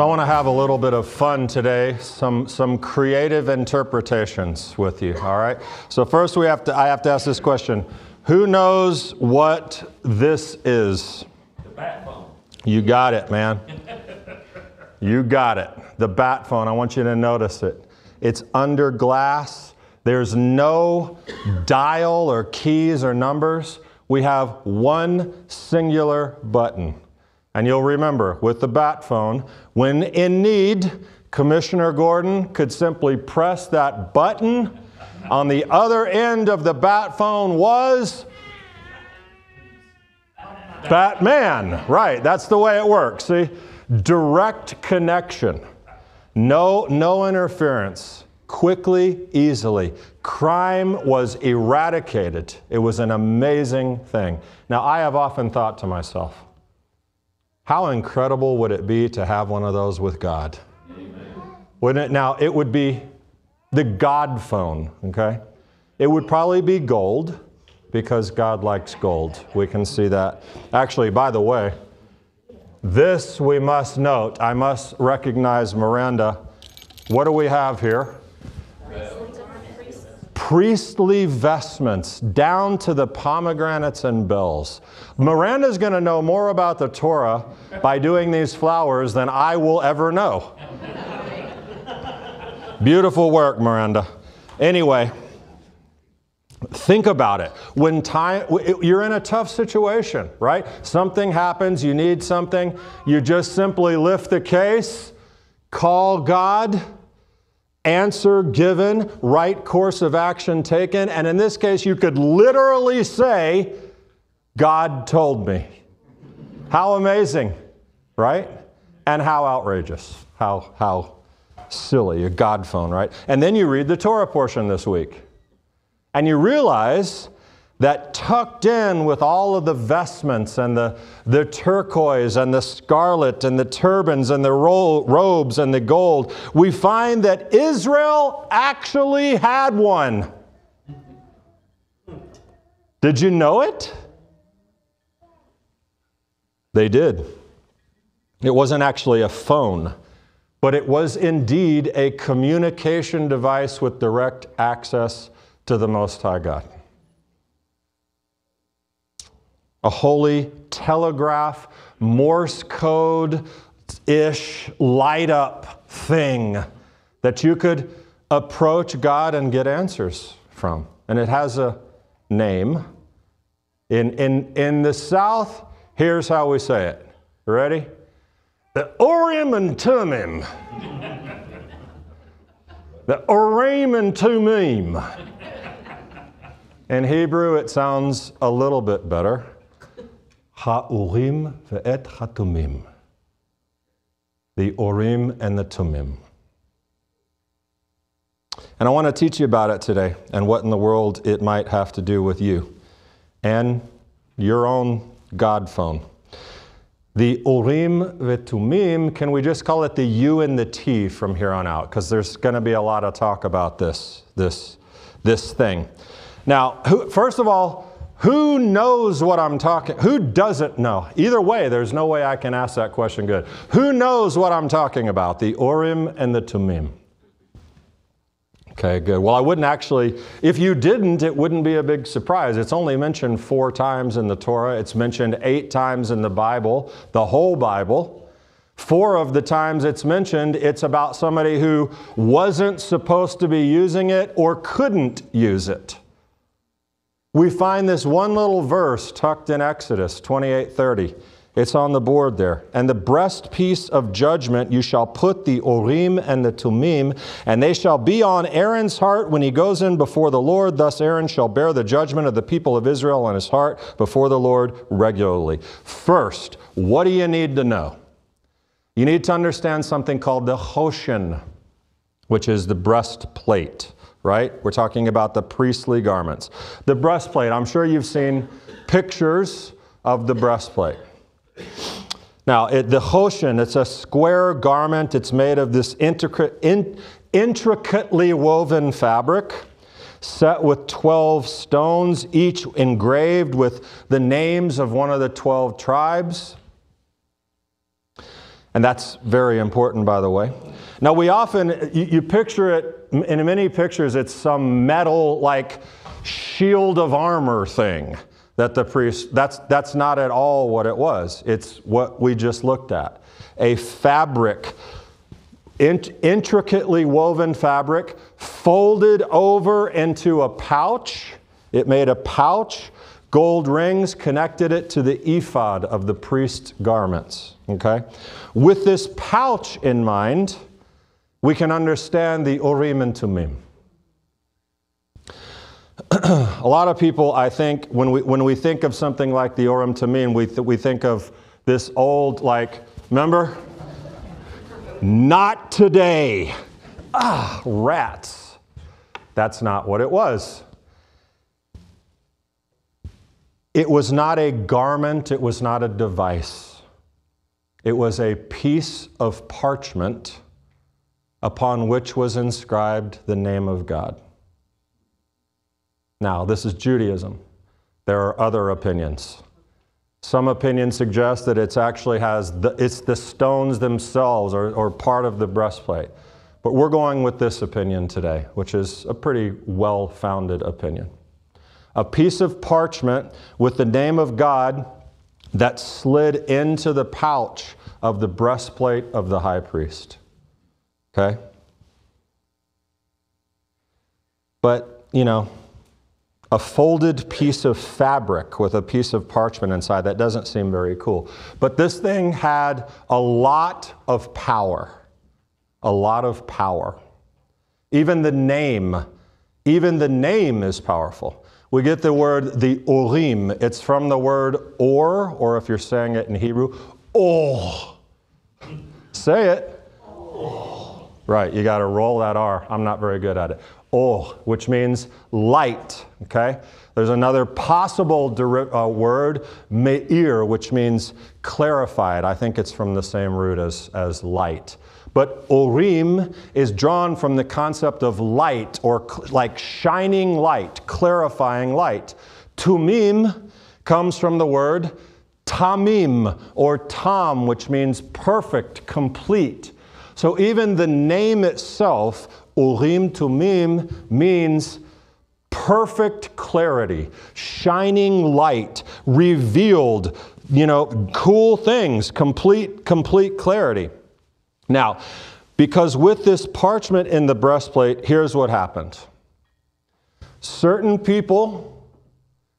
So I want to have a little bit of fun today, some some creative interpretations with you, all right? So first we have to I have to ask this question. Who knows what this is? The bat phone. You got it, man. You got it. The bat phone. I want you to notice it. It's under glass. There's no dial or keys or numbers. We have one singular button. And you'll remember with the bat phone, when in need, Commissioner Gordon could simply press that button. On the other end of the bat phone was Batman. Right, that's the way it works. See? Direct connection. No no interference. Quickly, easily. Crime was eradicated. It was an amazing thing. Now, I have often thought to myself, how incredible would it be to have one of those with God? Amen. Wouldn't it? Now, it would be the God phone, okay? It would probably be gold because God likes gold. We can see that. Actually, by the way, this we must note. I must recognize Miranda. What do we have here? Priestly vestments down to the pomegranates and bells. Miranda's going to know more about the Torah by doing these flowers than I will ever know. Beautiful work, Miranda. Anyway, think about it. When time you're in a tough situation, right? Something happens, you need something, you just simply lift the case, call God, answer given, right course of action taken, and in this case, you could literally say, God told me. How amazing, right? And how outrageous, how, how silly, a God phone, right? And then you read the Torah portion this week, and you realize that tucked in with all of the vestments and the, the turquoise and the scarlet and the turbans and the ro- robes and the gold, we find that Israel actually had one. Did you know it? They did. It wasn't actually a phone, but it was indeed a communication device with direct access to the Most High God a holy telegraph, Morse code ish light up thing that you could approach God and get answers from. And it has a name. In, in, in the South, here's how we say it. Ready? The Urim and Tumim. the Urim and Tumim. In Hebrew, it sounds a little bit better. Ha'urim ve'et hatumim. The Urim and the Tumim. And I want to teach you about it today and what in the world it might have to do with you and your own God phone. The Urim ve'tumim, can we just call it the U and the T from here on out? Because there's going to be a lot of talk about this, this, this thing. Now, who, first of all, who knows what I'm talking? Who doesn't know? Either way, there's no way I can ask that question good. Who knows what I'm talking about? The Urim and the Tumim. Okay, good. Well, I wouldn't actually, if you didn't, it wouldn't be a big surprise. It's only mentioned four times in the Torah, it's mentioned eight times in the Bible, the whole Bible. Four of the times it's mentioned, it's about somebody who wasn't supposed to be using it or couldn't use it we find this one little verse tucked in Exodus 28:30. It's on the board there. And the breastpiece of judgment you shall put the Urim and the Tumim, and they shall be on Aaron's heart when he goes in before the Lord. Thus Aaron shall bear the judgment of the people of Israel on his heart before the Lord regularly. First, what do you need to know? You need to understand something called the Choshen, which is the breastplate right? We're talking about the priestly garments. The breastplate, I'm sure you've seen pictures of the breastplate. Now, it, the Choshen, it's a square garment. It's made of this intricate, in, intricately woven fabric set with 12 stones, each engraved with the names of one of the 12 tribes. And that's very important, by the way. Now, we often, you, you picture it, in many pictures, it's some metal, like, shield of armor thing that the priest, that's, that's not at all what it was. It's what we just looked at. A fabric, int- intricately woven fabric, folded over into a pouch. It made a pouch. Gold rings connected it to the ephod of the priest's garments. Okay? With this pouch in mind, we can understand the Urim and Tumim. a lot of people, I think, when we, when we think of something like the Urim Tumim, we, th- we think of this old, like, remember? Not today. Ah, rats. That's not what it was. It was not a garment, it was not a device. It was a piece of parchment upon which was inscribed the name of God. Now, this is Judaism. There are other opinions. Some opinions suggest that it's actually has the, it's the stones themselves or, or part of the breastplate. But we're going with this opinion today, which is a pretty well founded opinion. A piece of parchment with the name of God that slid into the pouch of the breastplate of the high priest. Okay? But, you know, a folded piece of fabric with a piece of parchment inside. That doesn't seem very cool. But this thing had a lot of power. A lot of power. Even the name, even the name is powerful. We get the word the Urim. It's from the word or, or if you're saying it in Hebrew, oh. Say it. Oh. Right, you got to roll that R. I'm not very good at it. Oh, which means light. Okay? There's another possible uh, word, meir, which means clarified. I think it's from the same root as, as light. But orim is drawn from the concept of light or like shining light, clarifying light. Tumim comes from the word tamim or tam, which means perfect, complete. So even the name itself, Urim Tumim, means perfect clarity, shining light, revealed, you know, cool things, complete, complete clarity. Now, because with this parchment in the breastplate, here's what happened. Certain people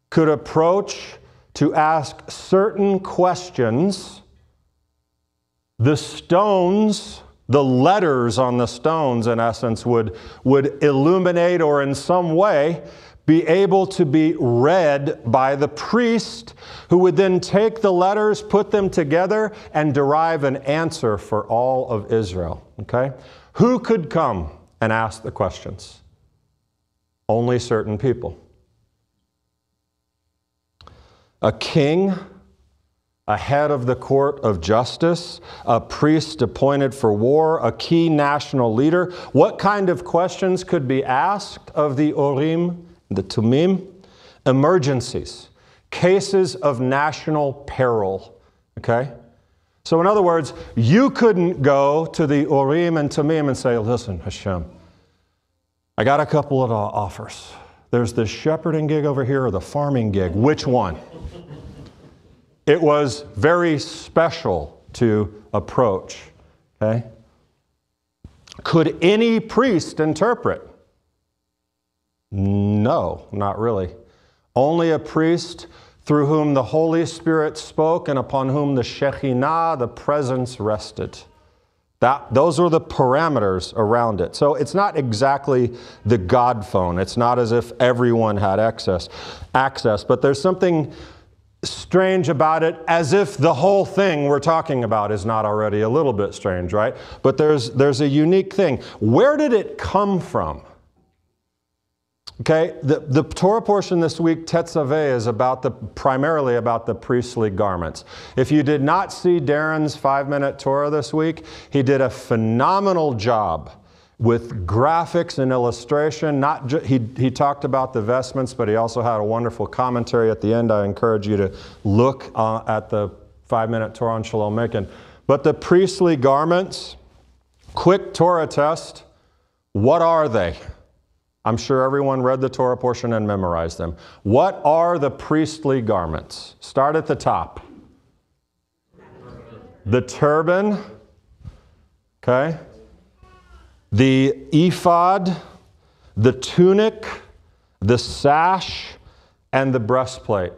could approach to ask certain questions. The stones, the letters on the stones, in essence, would, would illuminate or in some way be able to be read by the priest, who would then take the letters, put them together, and derive an answer for all of Israel. Okay? Who could come and ask the questions? Only certain people. A king, a head of the court of justice, a priest appointed for war, a key national leader. What kind of questions could be asked of the Urim? the Tumim, emergencies, cases of national peril. Okay? So, in other words, you couldn't go to the Urim and Tumim and say, listen, Hashem, I got a couple of uh, offers. There's the shepherding gig over here or the farming gig. Which one? It was very special to approach. Okay? Could any priest interpret? No, not really. Only a priest through whom the Holy Spirit spoke and upon whom the Shekhinah, the presence, rested. That, those were the parameters around it. So it's not exactly the God phone. It's not as if everyone had access, access, but there's something strange about it as if the whole thing we're talking about is not already a little bit strange, right? But there's, there's a unique thing. Where did it come from? Okay, the, the Torah portion this week, Tetzaveh, is about the primarily about the priestly garments. If you did not see Darren's five-minute Torah this week, he did a phenomenal job with graphics and illustration. Not ju- he, he talked about the vestments, but he also had a wonderful commentary at the end. I encourage you to look uh, at the five-minute Torah on Shalom Macon. But the priestly garments, quick Torah test, what are they? I'm sure everyone read the Torah portion and memorized them. What are the priestly garments? Start at the top. The turban, okay? The ephod, the tunic, the sash, and the breastplate.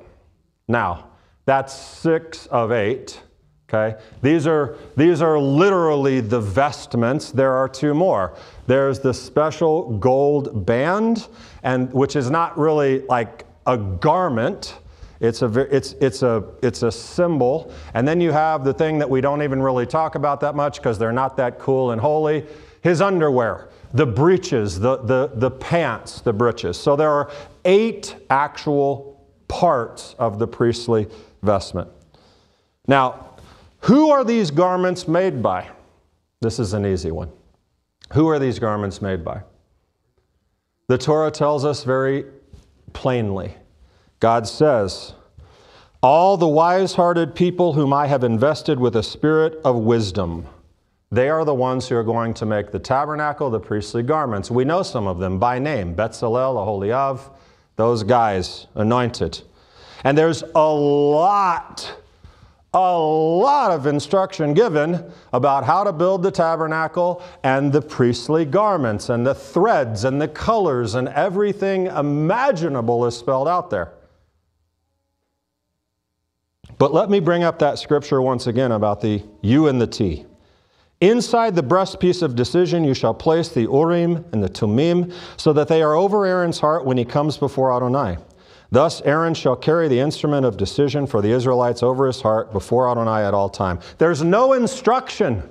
Now, that's six of eight. Okay? These are, these are literally the vestments. There are two more. There's the special gold band, and which is not really like a garment. It's a, it's, it's, a, it's a symbol. And then you have the thing that we don't even really talk about that much because they're not that cool and holy his underwear, the breeches, the, the, the pants, the breeches. So there are eight actual parts of the priestly vestment. Now, who are these garments made by? This is an easy one. Who are these garments made by? The Torah tells us very plainly. God says, All the wise hearted people whom I have invested with a spirit of wisdom, they are the ones who are going to make the tabernacle, the priestly garments. We know some of them by name Betzalel, Aholiab, those guys anointed. And there's a lot a lot of instruction given about how to build the tabernacle and the priestly garments and the threads and the colors and everything imaginable is spelled out there. But let me bring up that scripture once again about the U and the T. Inside the breastpiece of decision you shall place the Urim and the Tumim, so that they are over Aaron's heart when he comes before Adonai. Thus Aaron shall carry the instrument of decision for the Israelites over his heart before Adonai at all time. There's no instruction.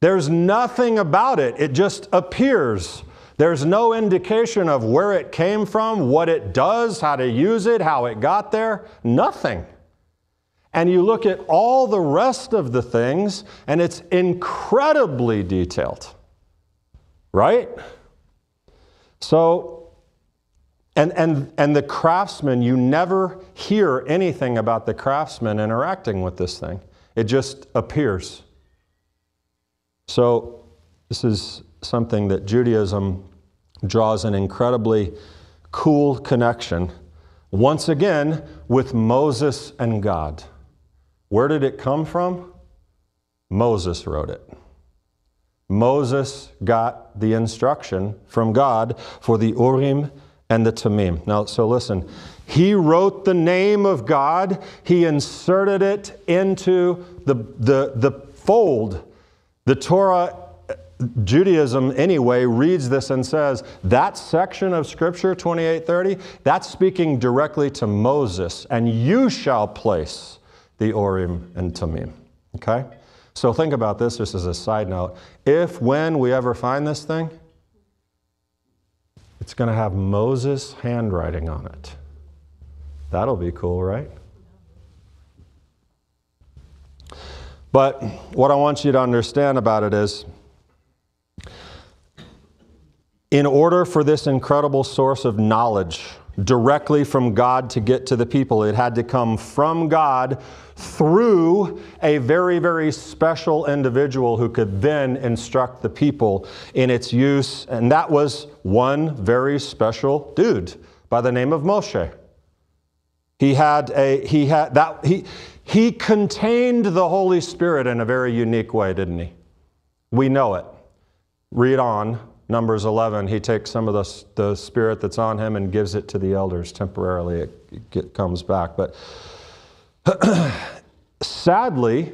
There's nothing about it. It just appears. There's no indication of where it came from, what it does, how to use it, how it got there. Nothing. And you look at all the rest of the things, and it's incredibly detailed. Right? So, and, and, and the craftsman, you never hear anything about the craftsman interacting with this thing. It just appears. So, this is something that Judaism draws an incredibly cool connection, once again, with Moses and God. Where did it come from? Moses wrote it. Moses got the instruction from God for the Urim and the Tamim. Now, so listen. He wrote the name of God, he inserted it into the, the, the fold. The Torah, uh, Judaism anyway, reads this and says that section of Scripture, 2830, that's speaking directly to Moses, and you shall place the Urim and Tumim. Okay? So think about this just as a side note. If, when we ever find this thing, it's going to have Moses' handwriting on it. That'll be cool, right? But what I want you to understand about it is in order for this incredible source of knowledge directly from God to get to the people, it had to come from God through a very, very special individual who could then instruct the people in its use. And that was one very special dude by the name of Moshe. He had a, he had that, he, he contained the Holy Spirit in a very unique way, didn't he? We know it. Read on, Numbers 11. He takes some of the, the spirit that's on him and gives it to the elders temporarily. It, it comes back. But Sadly,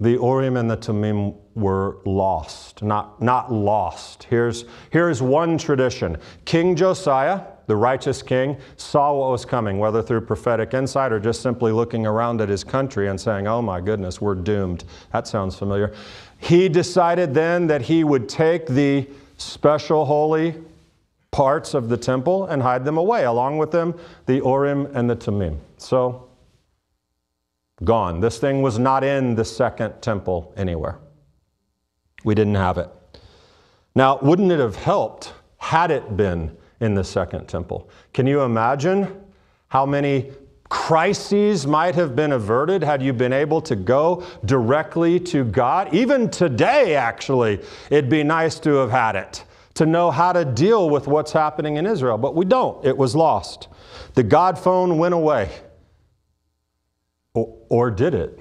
the Urim and the Tumim were lost, not, not lost. Here's, here's one tradition King Josiah, the righteous king, saw what was coming, whether through prophetic insight or just simply looking around at his country and saying, Oh my goodness, we're doomed. That sounds familiar. He decided then that he would take the special holy parts of the temple and hide them away, along with them, the Urim and the Tumim. So, Gone. This thing was not in the second temple anywhere. We didn't have it. Now, wouldn't it have helped had it been in the second temple? Can you imagine how many crises might have been averted had you been able to go directly to God. Even today, actually, it'd be nice to have had it, to know how to deal with what's happening in Israel. But we don't, it was lost. The God phone went away. Or, or did it?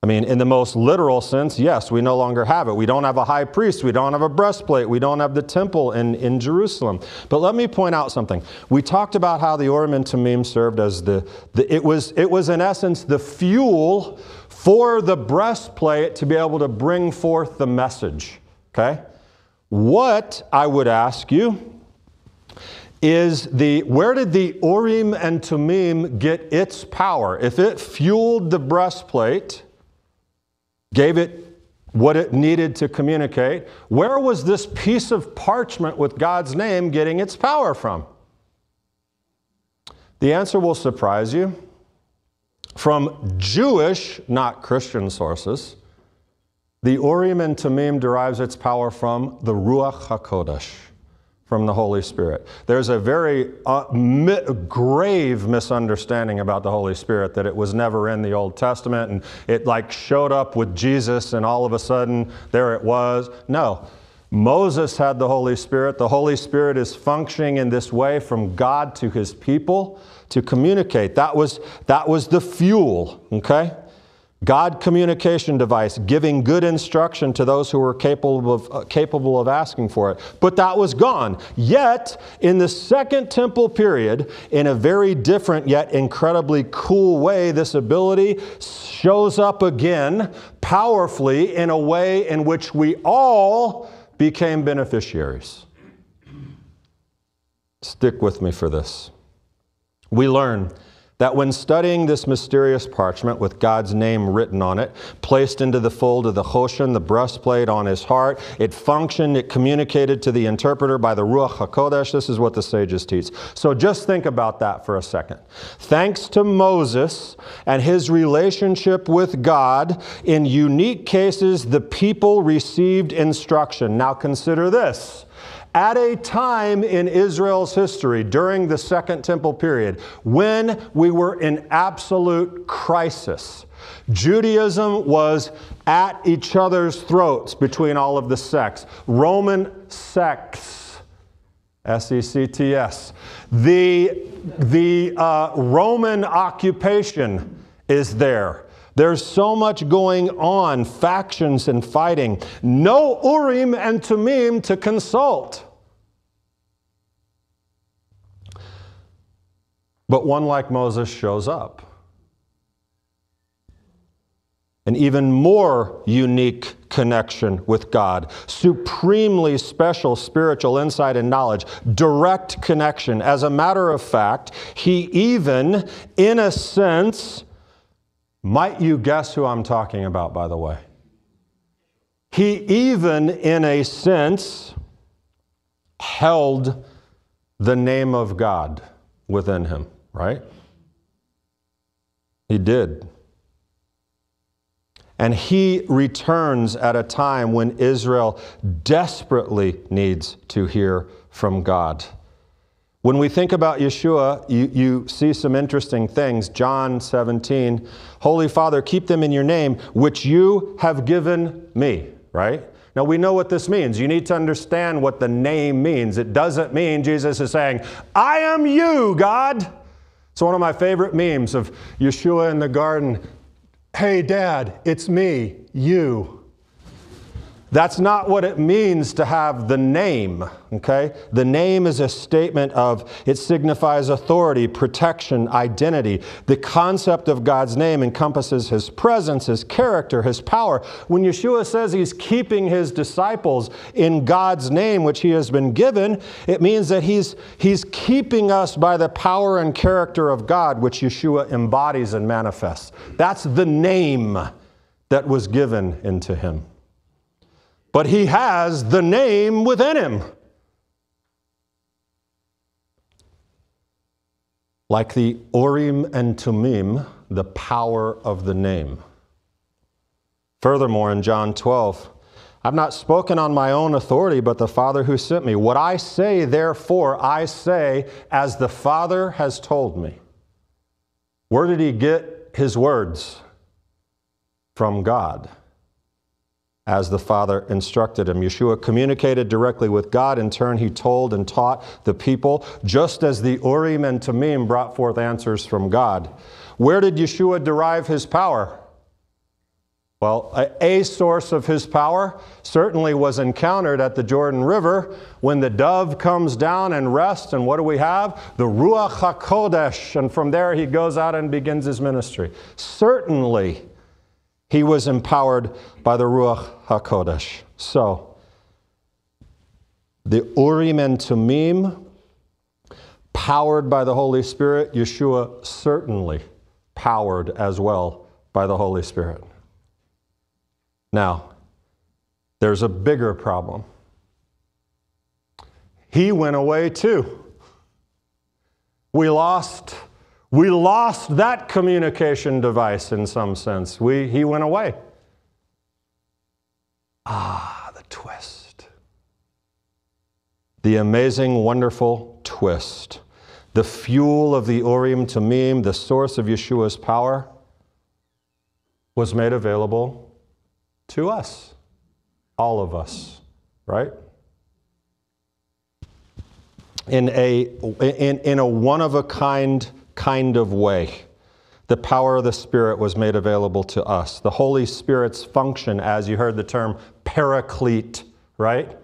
I mean, in the most literal sense, yes, we no longer have it. We don't have a high priest. We don't have a breastplate. We don't have the temple in, in Jerusalem. But let me point out something. We talked about how the Thummim served as the, the it, was, it was, in essence, the fuel for the breastplate to be able to bring forth the message. Okay? What, I would ask you, is the where did the Urim and Thummim get its power? If it fueled the breastplate, gave it what it needed to communicate. Where was this piece of parchment with God's name getting its power from? The answer will surprise you. From Jewish, not Christian sources, the Urim and Thummim derives its power from the Ruach HaKodesh from the Holy Spirit. There's a very uh, mi- grave misunderstanding about the Holy Spirit that it was never in the Old Testament and it like showed up with Jesus and all of a sudden there it was. No. Moses had the Holy Spirit. The Holy Spirit is functioning in this way from God to his people to communicate. That was, that was the fuel, okay? God communication device, giving good instruction to those who were capable of, uh, capable of asking for it. But that was gone. Yet, in the Second Temple period, in a very different yet incredibly cool way, this ability shows up again powerfully in a way in which we all became beneficiaries. Stick with me for this. We learn that when studying this mysterious parchment with God's name written on it, placed into the fold of the Choshen, the breastplate on his heart, it functioned, it communicated to the interpreter by the Ruach HaKodesh. This is what the sages teach. So just think about that for a second. Thanks to Moses and his relationship with God, in unique cases, the people received instruction. Now consider this at a time in Israel's history during the Second Temple period when we were in absolute crisis. Judaism was at each other's throats between all of the sects. Roman sects, S E C T S. The, the uh, Roman occupation is there. There's so much going on, factions and fighting. No Urim and Thummim to consult. But one like Moses shows up. An even more unique connection with God, supremely special spiritual insight and knowledge, direct connection. As a matter of fact, he even, in a sense, might you guess who I'm talking about, by the way? He even, in a sense, held the name of God within him right? He did. And he returns at a time when Israel desperately needs to hear from God. When we think about Yeshua, you, you, see some interesting things. John 17, Holy Father, keep them in your name, which you have given me, right? Now we know what this means. You need to understand what the name means. It doesn't mean Jesus is saying, I am you, God. It's one of my favorite memes of Yeshua in the garden. Hey, Dad, it's me, you. That's not what it means to have the name, okay? The name is a statement of, it signifies authority, protection, identity. The concept of God's name encompasses His presence, His character, His power. When Yeshua says He's keeping His disciples in God's name, which He has been given, it means that He's, he's keeping us by the power and character of God, which Yeshua embodies and manifests. That's the name that was given into Him but he has the name within him. Like the Urim and Tumim, the power of the name. Furthermore, in John 12, I've not spoken on my own authority, but the Father who sent me. What I say, therefore, I say as the Father has told me. Where did he get his words? From God, as the Father instructed him. Yeshua communicated directly with God. In turn, he told and taught the people, just as the Urim and Tumim brought forth answers from God. Where did Yeshua derive his power? Well, a, source of his power certainly was encountered at the Jordan River when the dove comes down and rests. And what do we have? The Ruach HaKodesh. And from there he goes out and begins his ministry. Certainly he was empowered by the Ruach HaKodesh. So, the Urim and Tumim, powered by the Holy Spirit, Yeshua certainly powered as well by the Holy Spirit. Now, there's a bigger problem. He went away too. We lost, we lost that communication device in some sense. We, he went away. Ah, the twist. The amazing, wonderful twist. The fuel of the Urim Tumim, the source of Yeshua's power, was made available to us, all of us, right? In a, in, in a one of a kind kind of way. The power of the Spirit was made available to us. The Holy Spirit's function, as you heard the term paraclete, right?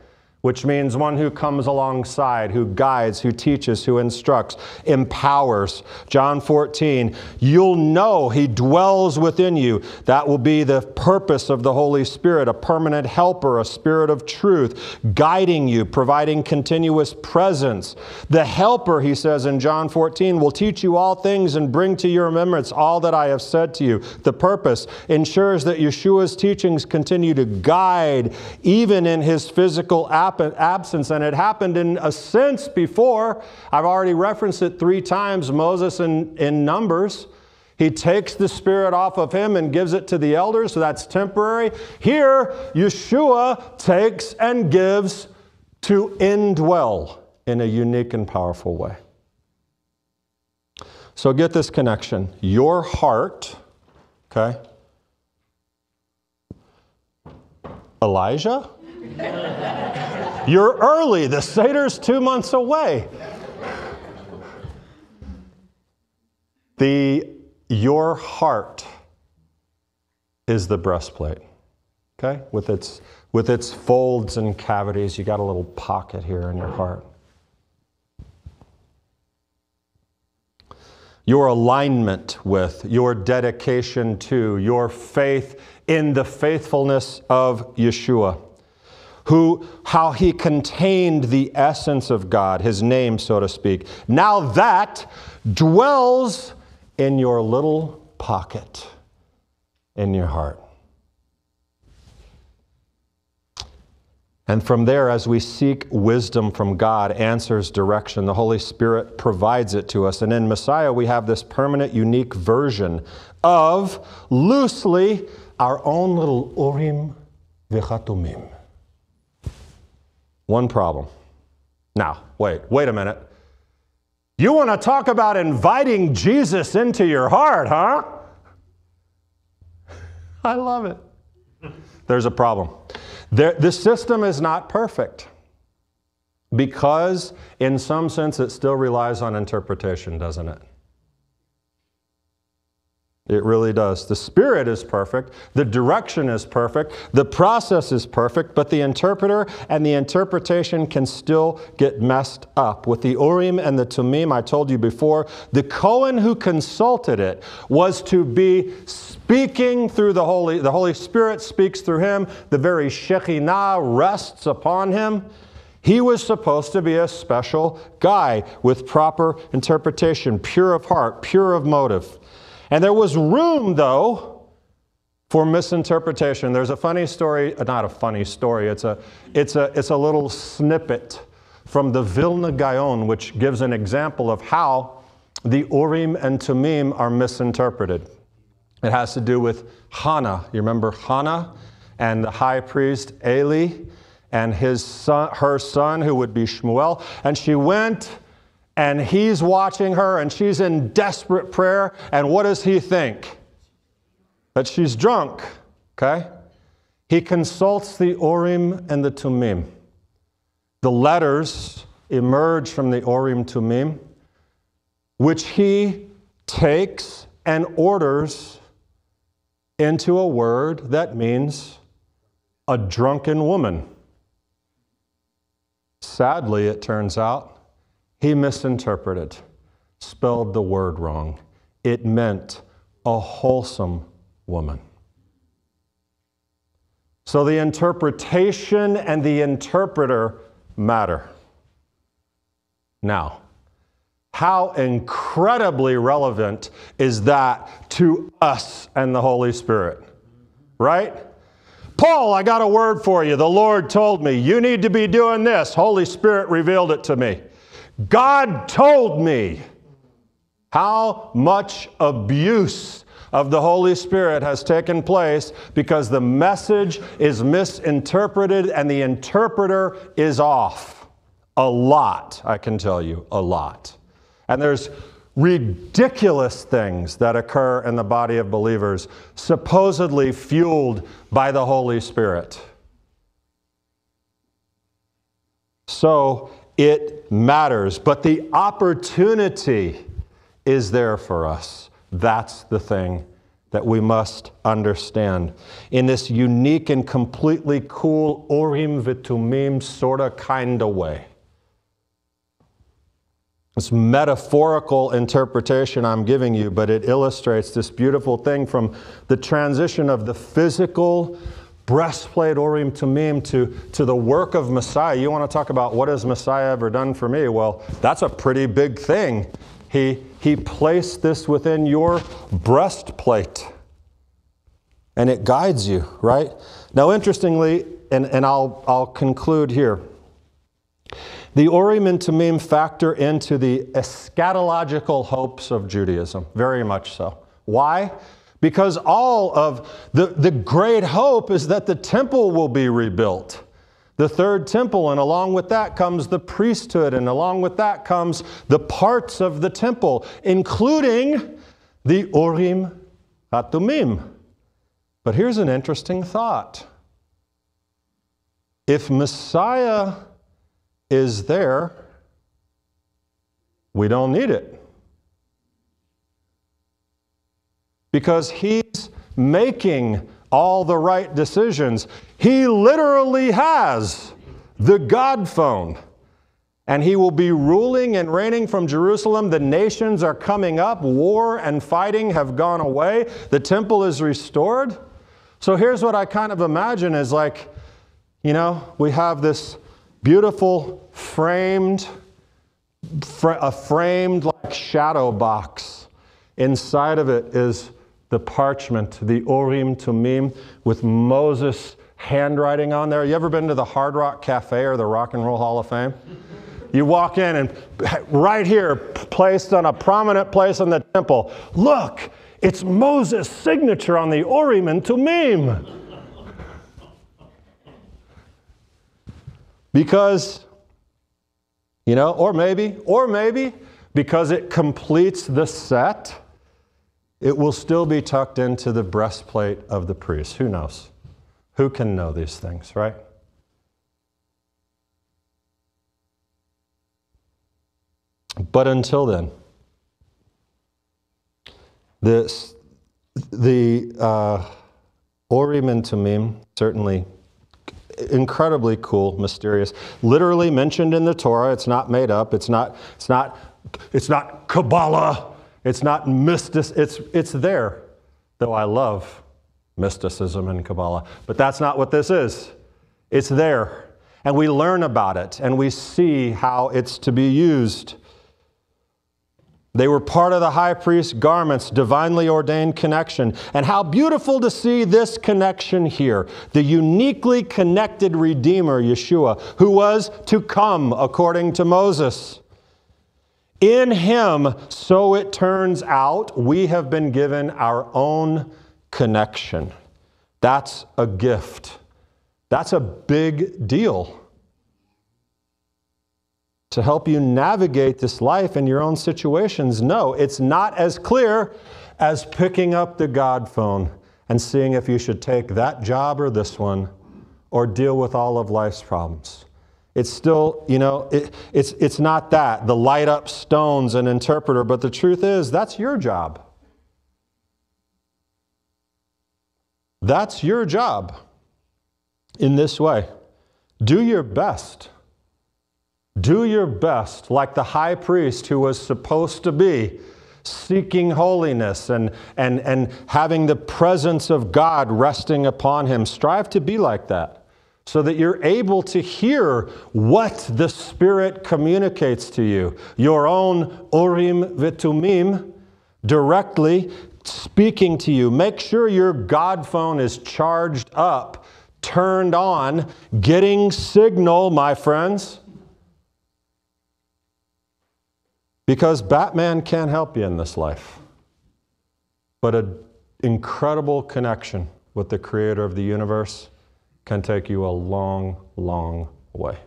Which means one who comes alongside, who guides, who teaches, who instructs, empowers. John 14, you'll know he dwells within you. That will be the purpose of the Holy Spirit, a permanent helper, a spirit of truth, guiding you, providing continuous presence. The helper, he says in John 14, will teach you all things and bring to your remembrance all that I have said to you. The purpose ensures that Yeshua's teachings continue to guide even in his physical aptitude absence, and it happened in a sense before. I've already referenced it three times Moses in, in Numbers. He takes the Spirit off of him and gives it to the elders, so that's temporary. Here, Yeshua takes and gives to indwell in a unique and powerful way. So get this connection. Your heart, okay? Elijah? You're early. The Seder's two months away. The your heart is the breastplate. Okay? With its with its folds and cavities, you got a little pocket here in your heart. Your alignment with, your dedication to, your faith in the faithfulness of Yeshua who how he contained the essence of God, his name, so to speak. Now that dwells in your little pocket, in your heart. And from there, as we seek wisdom from God, answers, direction, the Holy Spirit provides it to us. And in Messiah, we have this permanent, unique version of loosely our own little Urim v'chatumim. One problem. Now, wait, wait a minute. You want to talk about inviting Jesus into your heart, huh? I love it. There's a problem. There, the system is not perfect because, in some sense, it still relies on interpretation, doesn't it? It really does. The spirit is perfect, the direction is perfect, the process is perfect, but the interpreter and the interpretation can still get messed up. With the Urim and the Tumim, I told you before, the Cohen who consulted it was to be speaking through the Holy, the Holy Spirit speaks through him, the very Shekhinah rests upon him. He was supposed to be a special guy with proper interpretation, pure of heart, pure of motive. And there was room, though, for misinterpretation. There's a funny story, uh, not a funny story, it's a, it's a, it's a little snippet from the Vilna Gaon, which gives an example of how the Urim and Tumim are misinterpreted. It has to do with Hannah. You remember Hannah and the high priest Eli and his son, her son, who would be Shmuel. And she went and he's watching her and she's in desperate prayer. And what does he think? That she's drunk, okay? He consults the Urim and the Tumim. The letters emerge from the Urim Tumim, which he takes and orders into a word that means a drunken woman. Sadly, it turns out, he misinterpreted, spelled the word wrong. It meant a wholesome woman. So the interpretation and the interpreter matter. Now, how incredibly relevant is that to us and the Holy Spirit? Right? Paul, I got a word for you. The Lord told me, you need to be doing this. Holy Spirit revealed it to me. God told me how much abuse of the Holy Spirit has taken place because the message is misinterpreted and the interpreter is off. A lot, I can tell you, a lot. And there's ridiculous things that occur in the body of believers, supposedly fueled by the Holy Spirit. So it matters, but the opportunity is there for us. That's the thing that we must understand. In this unique and completely cool Orim Vitumim sort of kind of way. This metaphorical interpretation I'm giving you, but it illustrates this beautiful thing from the transition of the physical breastplate Urim Tumim to, to the work of Messiah. You want to talk about what has Messiah ever done for me? Well, that's a pretty big thing. He, he placed this within your breastplate. And it guides you, right? Now, interestingly, and, and I'll, I'll conclude here. The Urim and Tumim factor into the eschatological hopes of Judaism, very much so. Why? Because all of the, the great hope is that the temple will be rebuilt. The third temple, and along with that comes the priesthood, and along with that comes the parts of the temple, including the Urim Hatumim. But here's an interesting thought. If Messiah is there, we don't need it. Because he's making all the right decisions. He literally has the God phone. And he will be ruling and reigning from Jerusalem. The nations are coming up. War and fighting have gone away. The temple is restored. So here's what I kind of imagine is like, you know, we have this beautiful framed, a framed like shadow box. Inside of it is the parchment, the Urim Tumim, with Moses' handwriting on there. You ever been to the Hard Rock Cafe or the Rock and Roll Hall of Fame? You walk in and right here, placed on a prominent place in the temple, look, it's Moses' signature on the Urim and Tumim. Because, you know, or maybe, or maybe because it completes the set, it will still be tucked into the breastplate of the priest. Who knows? Who can know these things, right? But until then, this, the uh, Urim and Tumim certainly incredibly cool, mysterious. Literally mentioned in the Torah. It's not made up. It's not, it's not, it's not Kabbalah. It's not mystic. It's, it's there, though I love mysticism and Kabbalah. But that's not what this is. It's there. And we learn about it and we see how it's to be used. They were part of the high priest's garments, divinely ordained connection. And how beautiful to see this connection here. The uniquely connected Redeemer, Yeshua, who was to come according to Moses. In him, so it turns out, we have been given our own connection. That's a gift. That's a big deal to help you navigate this life in your own situations. No, it's not as clear as picking up the God phone and seeing if you should take that job or this one or deal with all of life's problems. It's still, you know, it, it's, it's not that, the light up stones and interpreter, but the truth is that's your job. That's your job in this way. Do your best do your best, like the high priest who was supposed to be, seeking holiness and, and, and having the presence of God resting upon him. Strive to be like that so that you're able to hear what the Spirit communicates to you, your own Urim Vitumim, directly speaking to you. Make sure your God phone is charged up, turned on, getting signal, my friends. Because Batman can't help you in this life. But an incredible connection with the creator of the universe can take you a long, long way.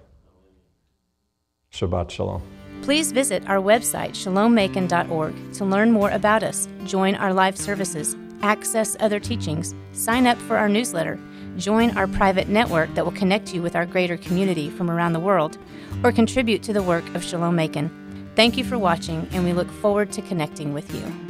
Shabbat Shalom. Please visit our website, shalomacon.org, to learn more about us, join our live services, access other teachings, sign up for our newsletter, join our private network that will connect you with our greater community from around the world, or contribute to the work of Shalom Macon. Thank you for watching, and we look forward to connecting with you.